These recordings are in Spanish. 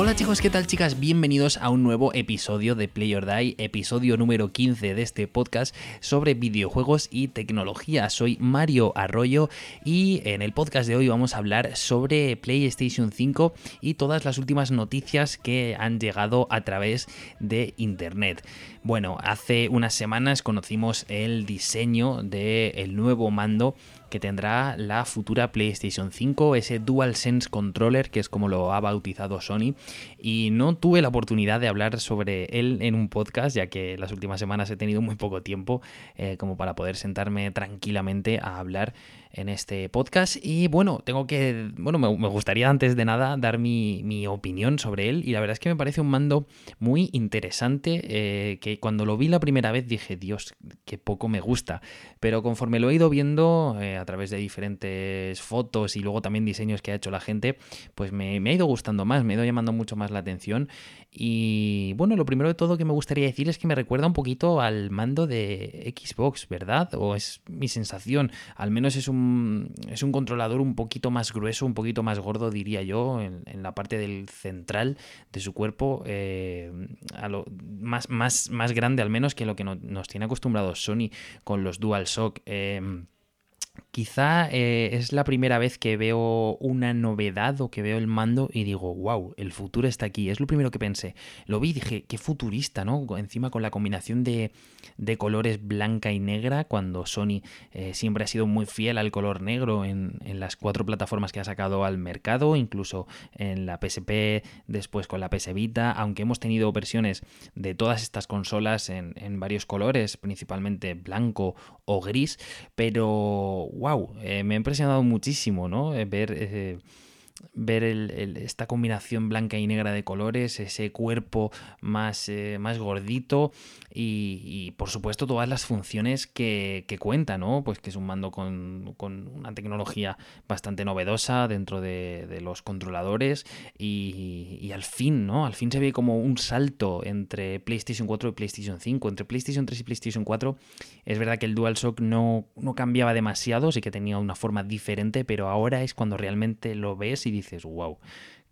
Hola chicos, ¿qué tal chicas? Bienvenidos a un nuevo episodio de Play or Die, episodio número 15 de este podcast sobre videojuegos y tecnología. Soy Mario Arroyo y en el podcast de hoy vamos a hablar sobre PlayStation 5 y todas las últimas noticias que han llegado a través de Internet. Bueno, hace unas semanas conocimos el diseño del nuevo mando que tendrá la futura PlayStation 5, ese DualSense Controller, que es como lo ha bautizado Sony. Y no tuve la oportunidad de hablar sobre él en un podcast, ya que las últimas semanas he tenido muy poco tiempo eh, como para poder sentarme tranquilamente a hablar en este podcast. Y bueno, tengo que, bueno, me, gustaría antes de nada dar mi, opinión sobre él. Y la verdad es que me parece un mando muy interesante, eh, que cuando lo vi la primera vez dije, Dios, qué poco me gusta. Pero conforme lo he ido viendo eh, a través de diferentes fotos y luego también diseños que ha hecho la gente, pues me, me ha ido gustando más, me ha ido llamando mucho más la atención. Y bueno, lo primero de todo que me gustaría decir es que me recuerda un poquito al mando de Xbox, ¿verdad? O es mi sensación, al menos es un es un controlador un poquito más grueso, un poquito más gordo, diría yo, en, la parte del central de su cuerpo, eh, más, más, más grande al menos que lo que nos tiene acostumbrados Sony con los DualShock. Eh, Quizá eh, es la primera vez que veo una novedad o que veo el mando y digo, wow, el futuro está aquí. Es lo primero que pensé. Lo vi y dije, qué futurista, ¿no? Encima con la combinación de, colores blanca y negra, cuando Sony eh, siempre ha sido muy fiel al color negro en, las cuatro plataformas que ha sacado al mercado, incluso en la PSP, después con la PS Vita, aunque hemos tenido versiones de todas estas consolas en, en varios colores, principalmente blanco o gris, pero wow, eh, me ha impresionado muchísimo, ¿no? Eh, ver eh, ver esta combinación blanca y negra de colores, ese cuerpo más, eh, más gordito y, por supuesto todas las funciones que, que cuenta, ¿no? Pues que es un mando con, una tecnología bastante novedosa dentro de, los controladores y, al fin, ¿no? Al fin se ve como un salto entre PlayStation 4 y PlayStation 5, entre PlayStation 3 y PlayStation 4. Es verdad que el DualShock no, no cambiaba demasiado, sí que tenía una forma diferente, pero ahora es cuando realmente lo ves y dices, wow,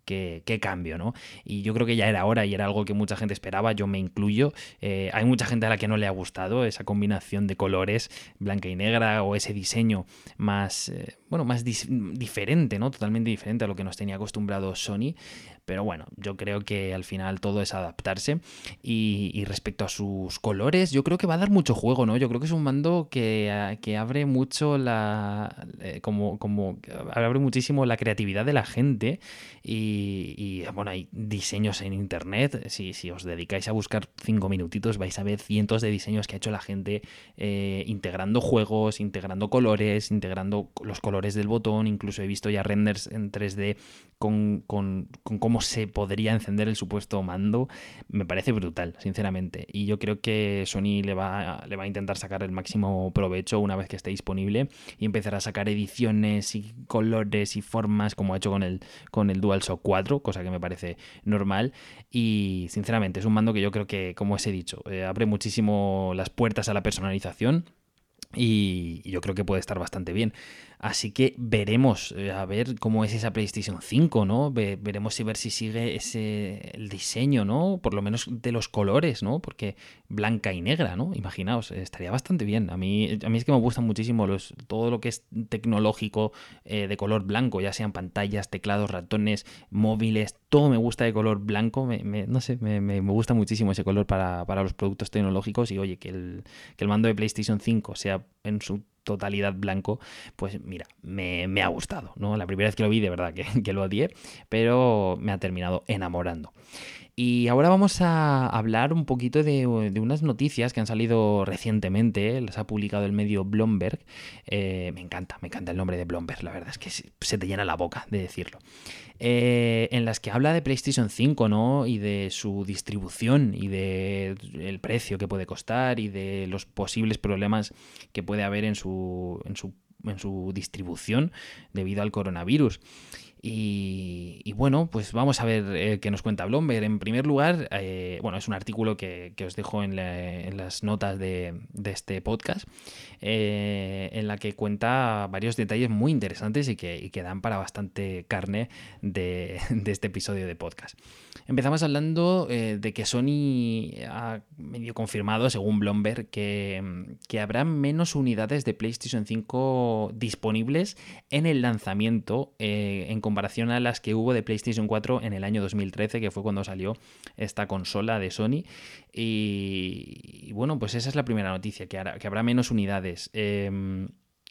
Qué, qué, cambio, ¿no? Y yo creo que ya era hora y era algo que mucha gente esperaba, yo me incluyo. Eh, hay mucha gente a la que no le ha gustado esa combinación de colores blanca y negra o ese diseño más, eh, bueno, más diferente, ¿no? Totalmente diferente a lo que nos tenía acostumbrado Sony. Pero bueno, yo creo que al final todo es adaptarse. Y, respecto a sus colores, yo creo que va a dar mucho juego, ¿no? Yo creo que es un mando que, abre mucho la. Eh, como, como. abre muchísimo la creatividad de la gente. Y, bueno, hay diseños en internet. Si, si os dedicáis a buscar cinco minutitos, vais a ver cientos de diseños que ha hecho la gente eh, integrando juegos, integrando colores, integrando los colores del botón. Incluso he visto ya renders en 3D con, con, con cómo se podría encender el supuesto mando, me parece brutal, sinceramente. Y yo creo que Sony le va, le va a intentar sacar el máximo provecho una vez que esté disponible y empezar a sacar ediciones y colores y formas como ha hecho con el, con el DualShock 4, cosa que me parece normal. Y sinceramente es un mando que yo creo que, como os he dicho, eh, abre muchísimo las puertas a la personalización. Y yo creo que puede estar bastante bien. Así que veremos eh, a ver cómo es esa PlayStation 5, ¿no? veremos si ver si sigue ese el diseño, ¿no? Por lo menos de los colores, ¿no? Porque blanca y negra, ¿no? Imaginaos, estaría bastante bien. A mí, a mí es que me gustan muchísimo los, todo lo que es tecnológico eh, de color blanco, ya sean pantallas, teclados, ratones, móviles, todo me gusta de color blanco. No sé, me, me, gusta muchísimo ese color para, para, los productos tecnológicos y oye, que el, que el mando de PlayStation 5 sea en su totalidad blanco, pues mira, me, ha gustado, ¿no? La primera vez que lo vi, de verdad que, lo odié, pero me ha terminado enamorando. Y ahora vamos a hablar un poquito de, unas noticias que han salido recientemente, las ha publicado el medio Bloomberg. Eh, me encanta, me encanta el nombre de Bloomberg, la verdad es que se te llena la boca de decirlo. Eh, en las que habla de PlayStation 5, ¿no? Y de su distribución y de precio que puede costar y de los posibles problemas que puede haber en su, en su, en su distribución debido al coronavirus. Y, bueno, pues vamos a ver eh, qué nos cuenta Blomberg. En primer lugar, eh, bueno, es un artículo que, os dejo en, las notas de, este podcast, eh, en la que cuenta varios detalles muy interesantes y que, dan para bastante carne de, este episodio de podcast. Empezamos hablando de que Sony ha medio confirmado, según Blomberg, que, habrá menos unidades de PlayStation 5 disponibles en el lanzamiento en comparación a las que hubo de PlayStation 4 en el año 2013, que fue cuando salió esta consola de Sony. Y, bueno, pues esa es la primera noticia, que, que habrá menos unidades. Em,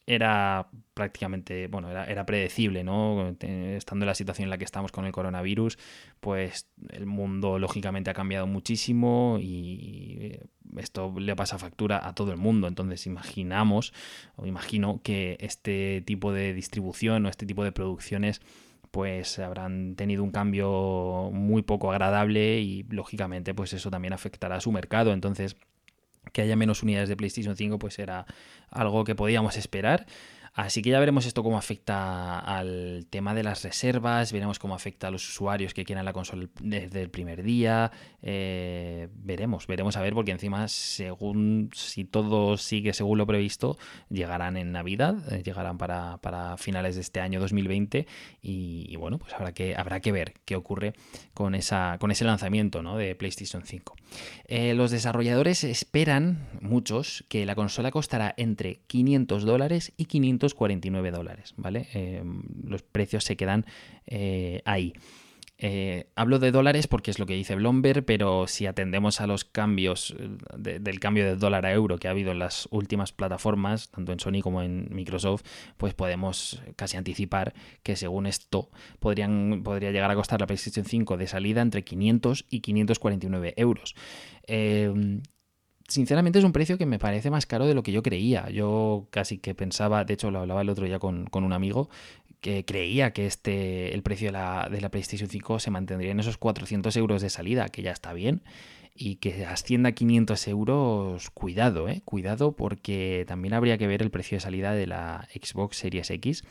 era prácticamente, bueno, era, predecible, ¿no? Estando en la situación en la que estamos con el coronavirus, pues el mundo lógicamente ha cambiado muchísimo y esto le pasa factura a todo el mundo. Entonces imaginamos, o imagino que este tipo de distribución o este tipo de producciones pues habrán tenido un cambio muy poco agradable y lógicamente pues eso también afectará a su mercado. Entonces que haya menos unidades de PlayStation 5 pues era algo que podíamos esperar. Así que ya veremos esto cómo afecta al tema de las reservas, veremos cómo afecta a los usuarios que quieran la consola desde el primer día. Eh, veremos, veremos a ver, porque encima, según si todo sigue según lo previsto, llegarán en Navidad, eh, llegarán para, finales de este año 2020. Y, bueno, pues habrá que, habrá que ver qué ocurre con, esa, con ese lanzamiento ¿no? de PlayStation 5. Eh, los desarrolladores esperan, muchos, que la consola costará entre 500 dólares y 500 49 dólares, ¿vale? Eh, los precios se quedan eh, ahí. Eh, hablo de dólares porque es lo que dice Blomberg, pero si atendemos a los cambios del cambio de dólar a euro que ha habido en las últimas plataformas, tanto en Sony como en Microsoft, pues podemos casi anticipar que según esto podrían, podría llegar a costar la PlayStation 5 de salida entre 500 y 549 euros sinceramente es un precio que me parece más caro de lo que yo creía. Yo casi que pensaba, de hecho lo hablaba el otro día con, un amigo, que creía que este, el precio de la, de la, PlayStation 5 se mantendría en esos 400 euros de salida, que ya está bien, y que ascienda a 500 euros, cuidado, eh, cuidado, porque también habría que ver el precio de salida de la Xbox Series X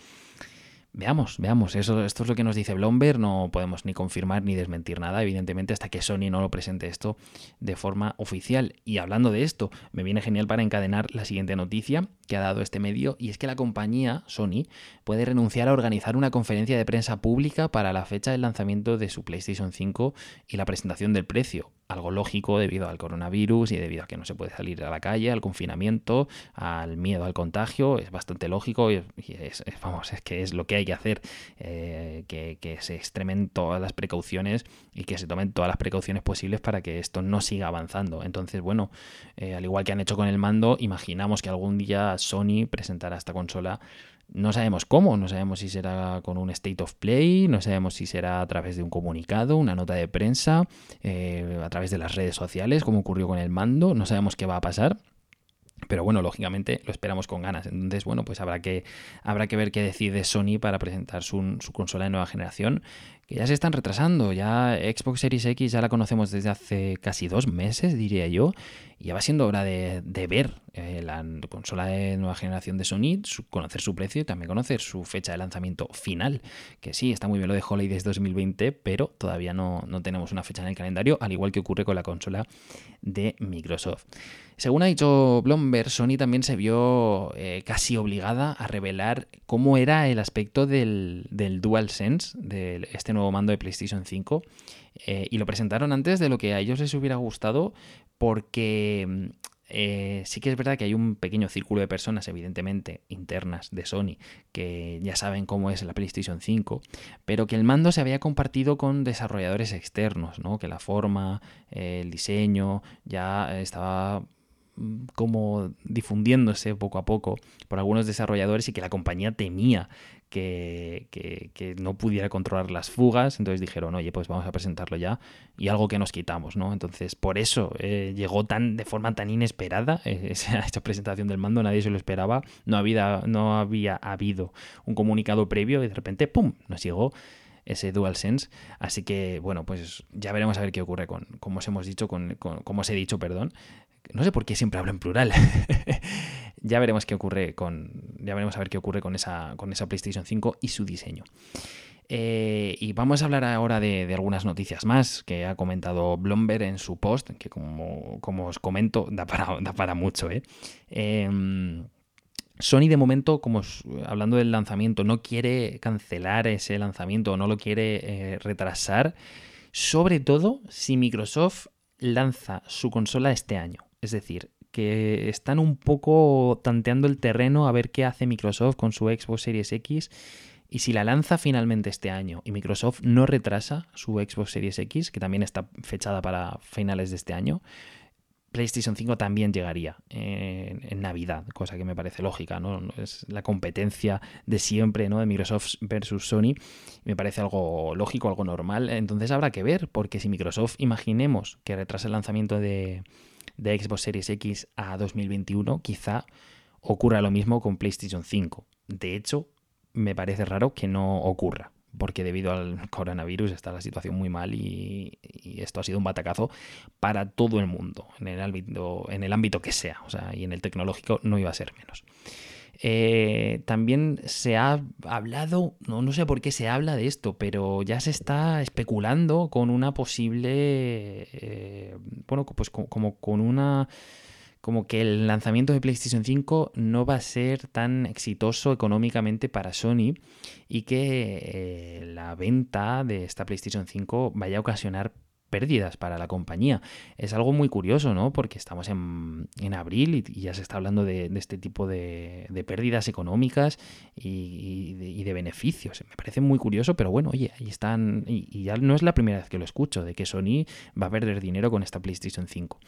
Veamos, veamos, eso, esto es lo que nos dice Blomberg, no podemos ni confirmar ni desmentir nada, evidentemente, hasta que Sony no lo presente esto de forma oficial. Y hablando de esto, me viene genial para encadenar la siguiente noticia que ha dado este medio, y es que la compañía, Sony, puede renunciar a organizar una conferencia de prensa pública para la fecha del lanzamiento de su PlayStation 5 y la presentación del precio. Algo lógico debido al coronavirus y debido a que no se puede salir a la calle, al confinamiento, al miedo al contagio, es bastante lógico y, es, vamos, es que es lo que hay que hacer, eh, que, se extremen todas las precauciones y que se tomen todas las precauciones posibles para que esto no siga avanzando. Entonces, bueno, eh, al igual que han hecho con el mando, imaginamos que algún día Sony presentará esta consola no sabemos cómo, no sabemos si será con un state of play, no sabemos si será a través de un comunicado, una nota de prensa, eh, a través de las redes sociales, como ocurrió con el mando, no sabemos qué va a pasar. Pero bueno, lógicamente lo esperamos con ganas. Entonces, bueno, pues habrá que, habrá que ver qué decide Sony para presentar su, su, consola de nueva generación, que ya se están retrasando. Ya Xbox Series X ya la conocemos desde hace casi dos meses, diría yo, ya va siendo hora de, ver eh, la consola de nueva generación de Sony, conocer su precio y también conocer su fecha de lanzamiento final. Que sí, está muy bien lo de Holidays 2020, pero todavía no, no tenemos una fecha en el calendario, al igual que ocurre con la consola de Microsoft. Según ha dicho Blomberg, Sony también se vio eh, casi obligada a revelar cómo era el aspecto del, del DualSense, de este nuevo mando de PlayStation 5, eh, y lo presentaron antes de lo que a ellos les hubiera gustado, porque mm, eh, sí que es verdad que hay un pequeño círculo de personas, evidentemente, internas de Sony, que ya saben cómo es la PlayStation 5, pero que el mando se había compartido con desarrolladores externos, ¿no? Que la forma, el diseño ya estaba mm, como difundiéndose poco a poco por algunos desarrolladores y que la compañía temía que, no pudiera controlar las fugas, entonces dijeron, oye, pues vamos a presentarlo ya y algo que nos quitamos, ¿no? Entonces, por eso eh, llegó tan de forma tan inesperada eh, esa, presentación del mando, nadie se lo esperaba, no había, no había habido un comunicado previo y de repente, ¡pum!, nos llegó ese DualSense. Así que, bueno, pues ya veremos a ver qué ocurre con, como os hemos dicho, con, como os he dicho, perdón. No sé por qué siempre hablo en plural. ya veremos qué ocurre con. Ya veremos a ver qué ocurre con esa, con esa PlayStation 5 y su diseño. Eh, y vamos a hablar ahora de, algunas noticias más que ha comentado Bloomberg en su post, que como, os comento, da para, da para mucho. ¿eh? Em, Sony de momento, como hablando del lanzamiento, no quiere cancelar ese lanzamiento, no lo quiere eh, retrasar, sobre todo si Microsoft lanza su consola este año. Es decir, que están un poco tanteando el terreno a ver qué hace Microsoft con su Xbox Series X y si la lanza finalmente este año y Microsoft no retrasa su Xbox Series X, que también está fechada para finales de este año, PlayStation 5 también llegaría en, Navidad, cosa que me parece lógica, ¿no? Es la competencia de siempre, ¿no? De Microsoft versus Sony. Me parece algo lógico, algo normal. Entonces habrá que ver, porque si Microsoft, imaginemos que retrasa el lanzamiento de, de Xbox Series X a 2021, quizá ocurra lo mismo con PlayStation 5. De hecho, me parece raro que no ocurra, porque debido al coronavirus está la situación muy mal y, esto ha sido un batacazo para todo el mundo, en el ámbito, en el ámbito que sea, o sea, y en el tecnológico no iba a ser menos. Eh, también se ha hablado, no, no sé por qué se habla de esto, pero ya se está especulando con una posible, eh, bueno, pues como con una como que el lanzamiento de PlayStation 5 no va a ser tan exitoso económicamente para Sony y que eh, la venta de esta PlayStation 5 vaya a ocasionar pérdidas para la compañía. Es algo muy curioso, ¿no? Porque estamos en, abril y, ya se está hablando de, este tipo de, pérdidas económicas y, de, beneficios. Me parece muy curioso, pero bueno, oye, ahí están. Y, ya no es la primera vez que lo escucho, de que Sony va a perder dinero con esta PlayStation 5.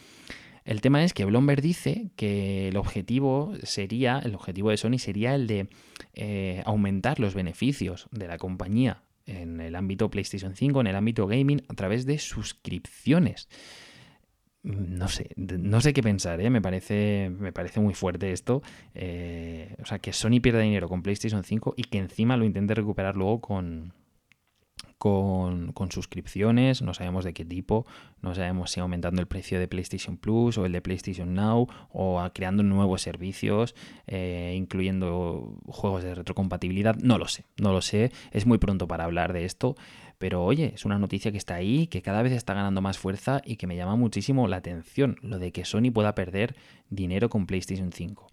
El tema es que Bloomberg dice que el objetivo sería, el objetivo de Sony sería el de eh, aumentar los beneficios de la compañía en el ámbito PlayStation 5, en el ámbito gaming, a través de suscripciones. No sé, no sé qué pensar, ¿eh? me, parece, me parece muy fuerte esto. Eh, o sea, que Sony pierda dinero con PlayStation 5 y que encima lo intente recuperar luego con, con, suscripciones, no sabemos de qué tipo, no sabemos si aumentando el precio de PlayStation Plus o el de PlayStation Now o creando nuevos servicios, eh, incluyendo juegos de retrocompatibilidad, no lo sé, no lo sé, es muy pronto para hablar de esto, pero oye, es una noticia que está ahí, que cada vez está ganando más fuerza y que me llama muchísimo la atención, lo de que Sony pueda perder dinero con PlayStation 5.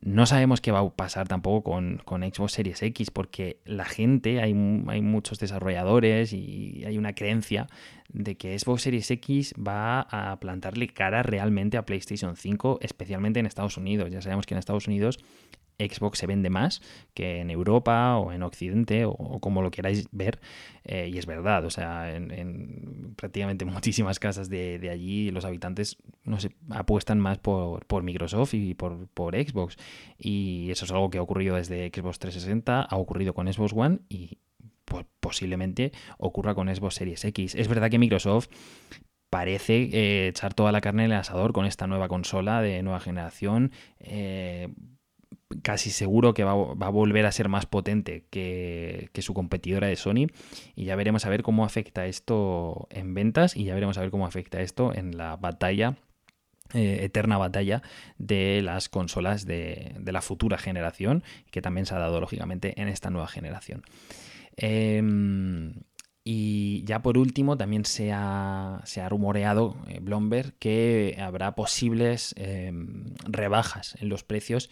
No sabemos qué va a pasar tampoco con, Xbox Series X, porque la gente, hay, hay, muchos desarrolladores y hay una creencia de que Xbox Series X va a plantarle cara realmente a PlayStation 5, especialmente en Estados Unidos. Ya sabemos que en Estados Unidos Xbox se vende más que en Europa o en Occidente o, como lo queráis ver. Eh, y es verdad, o sea, en, prácticamente muchísimas casas de, allí los habitantes no sé, apuestan más por, Microsoft y por, por, Xbox. Y eso es algo que ha ocurrido desde Xbox 360, ha ocurrido con Xbox One y pues, posiblemente ocurra con Xbox Series X. Es verdad que Microsoft parece eh, echar toda la carne en el asador con esta nueva consola de nueva generación. Eh, casi seguro que va, a volver a ser más potente que, su competidora de Sony. Y ya veremos a ver cómo afecta esto en ventas y ya veremos a ver cómo afecta esto en la batalla eh, eterna batalla de las consolas de, la futura generación que también se ha dado lógicamente en esta nueva generación. Em, y ya por último, también se ha, rumoreado, eh, Bloomberg, que habrá posibles em, rebajas en los precios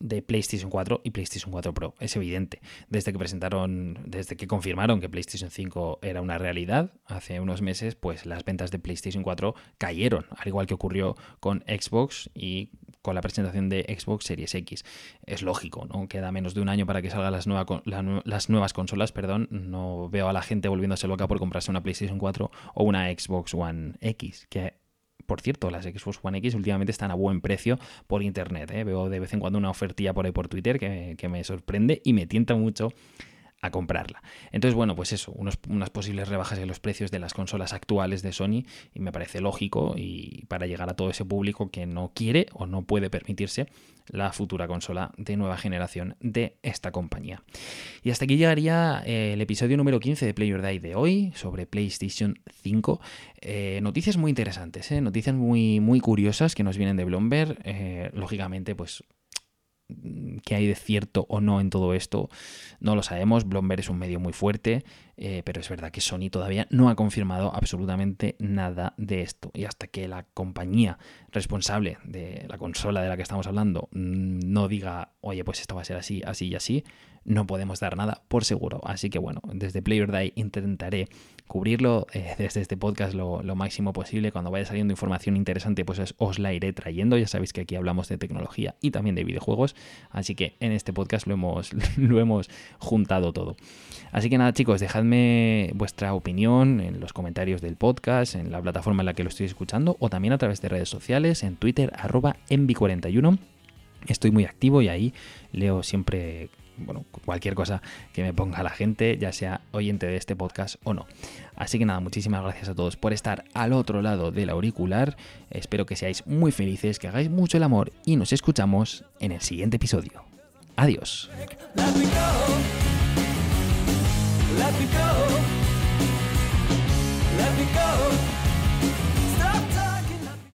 de PlayStation 4 y PlayStation 4 Pro. Es evidente. Desde que presentaron, desde que confirmaron que PlayStation 5 era una realidad hace unos meses, pues las ventas de PlayStation 4 cayeron, al igual que ocurrió con Xbox y con la presentación de Xbox Series X. Es lógico, ¿no? Queda menos de un año para que salgan las, las nuevas consolas, perdón. No veo a la gente volviéndose loca por comprarse una PlayStation 4 o una Xbox One X, que por cierto, las Xbox One X últimamente están a buen precio por internet. ¿eh? Veo de vez en cuando una ofertilla por ahí por Twitter que, que me sorprende y me tienta mucho a comprarla. Entonces, bueno, pues eso, unas posibles rebajas en los precios de las consolas actuales de Sony y me parece lógico y para llegar a todo ese público que no quiere o no puede permitirse la futura consola de nueva generación de esta compañía. Y hasta aquí llegaría eh, el episodio número 15 de Player Day de hoy sobre PlayStation 5. Eh, noticias muy interesantes, ¿eh? noticias muy, muy curiosas que nos vienen de Bloomberg. lógicamente, pues qué hay de cierto o no en todo esto, no lo sabemos. Bloomberg es un medio muy fuerte, eh, pero es verdad que Sony todavía no ha confirmado absolutamente nada de esto. Y hasta que la compañía responsable de la consola de la que estamos hablando mm, no diga, oye, pues esto va a ser así, así y así, no podemos dar nada por seguro. Así que bueno, desde Player Day intentaré cubrirlo eh, desde este podcast lo, máximo posible. Cuando vaya saliendo información interesante, pues os la iré trayendo. Ya sabéis que aquí hablamos de tecnología y también de videojuegos. Así que en este podcast lo hemos, lo hemos juntado todo. Así que nada, chicos, dejadme vuestra opinión en los comentarios del podcast, en la plataforma en la que lo estoy escuchando, o también a través de redes sociales, en Twitter, arroba envi41. Estoy muy activo y ahí leo siempre bueno, cualquier cosa que me ponga la gente, ya sea oyente de este podcast o no. Así que nada, muchísimas gracias a todos por estar al otro lado del auricular. Espero que seáis muy felices, que hagáis mucho el amor y nos escuchamos en el siguiente episodio. Adiós. Let me go. Let me go.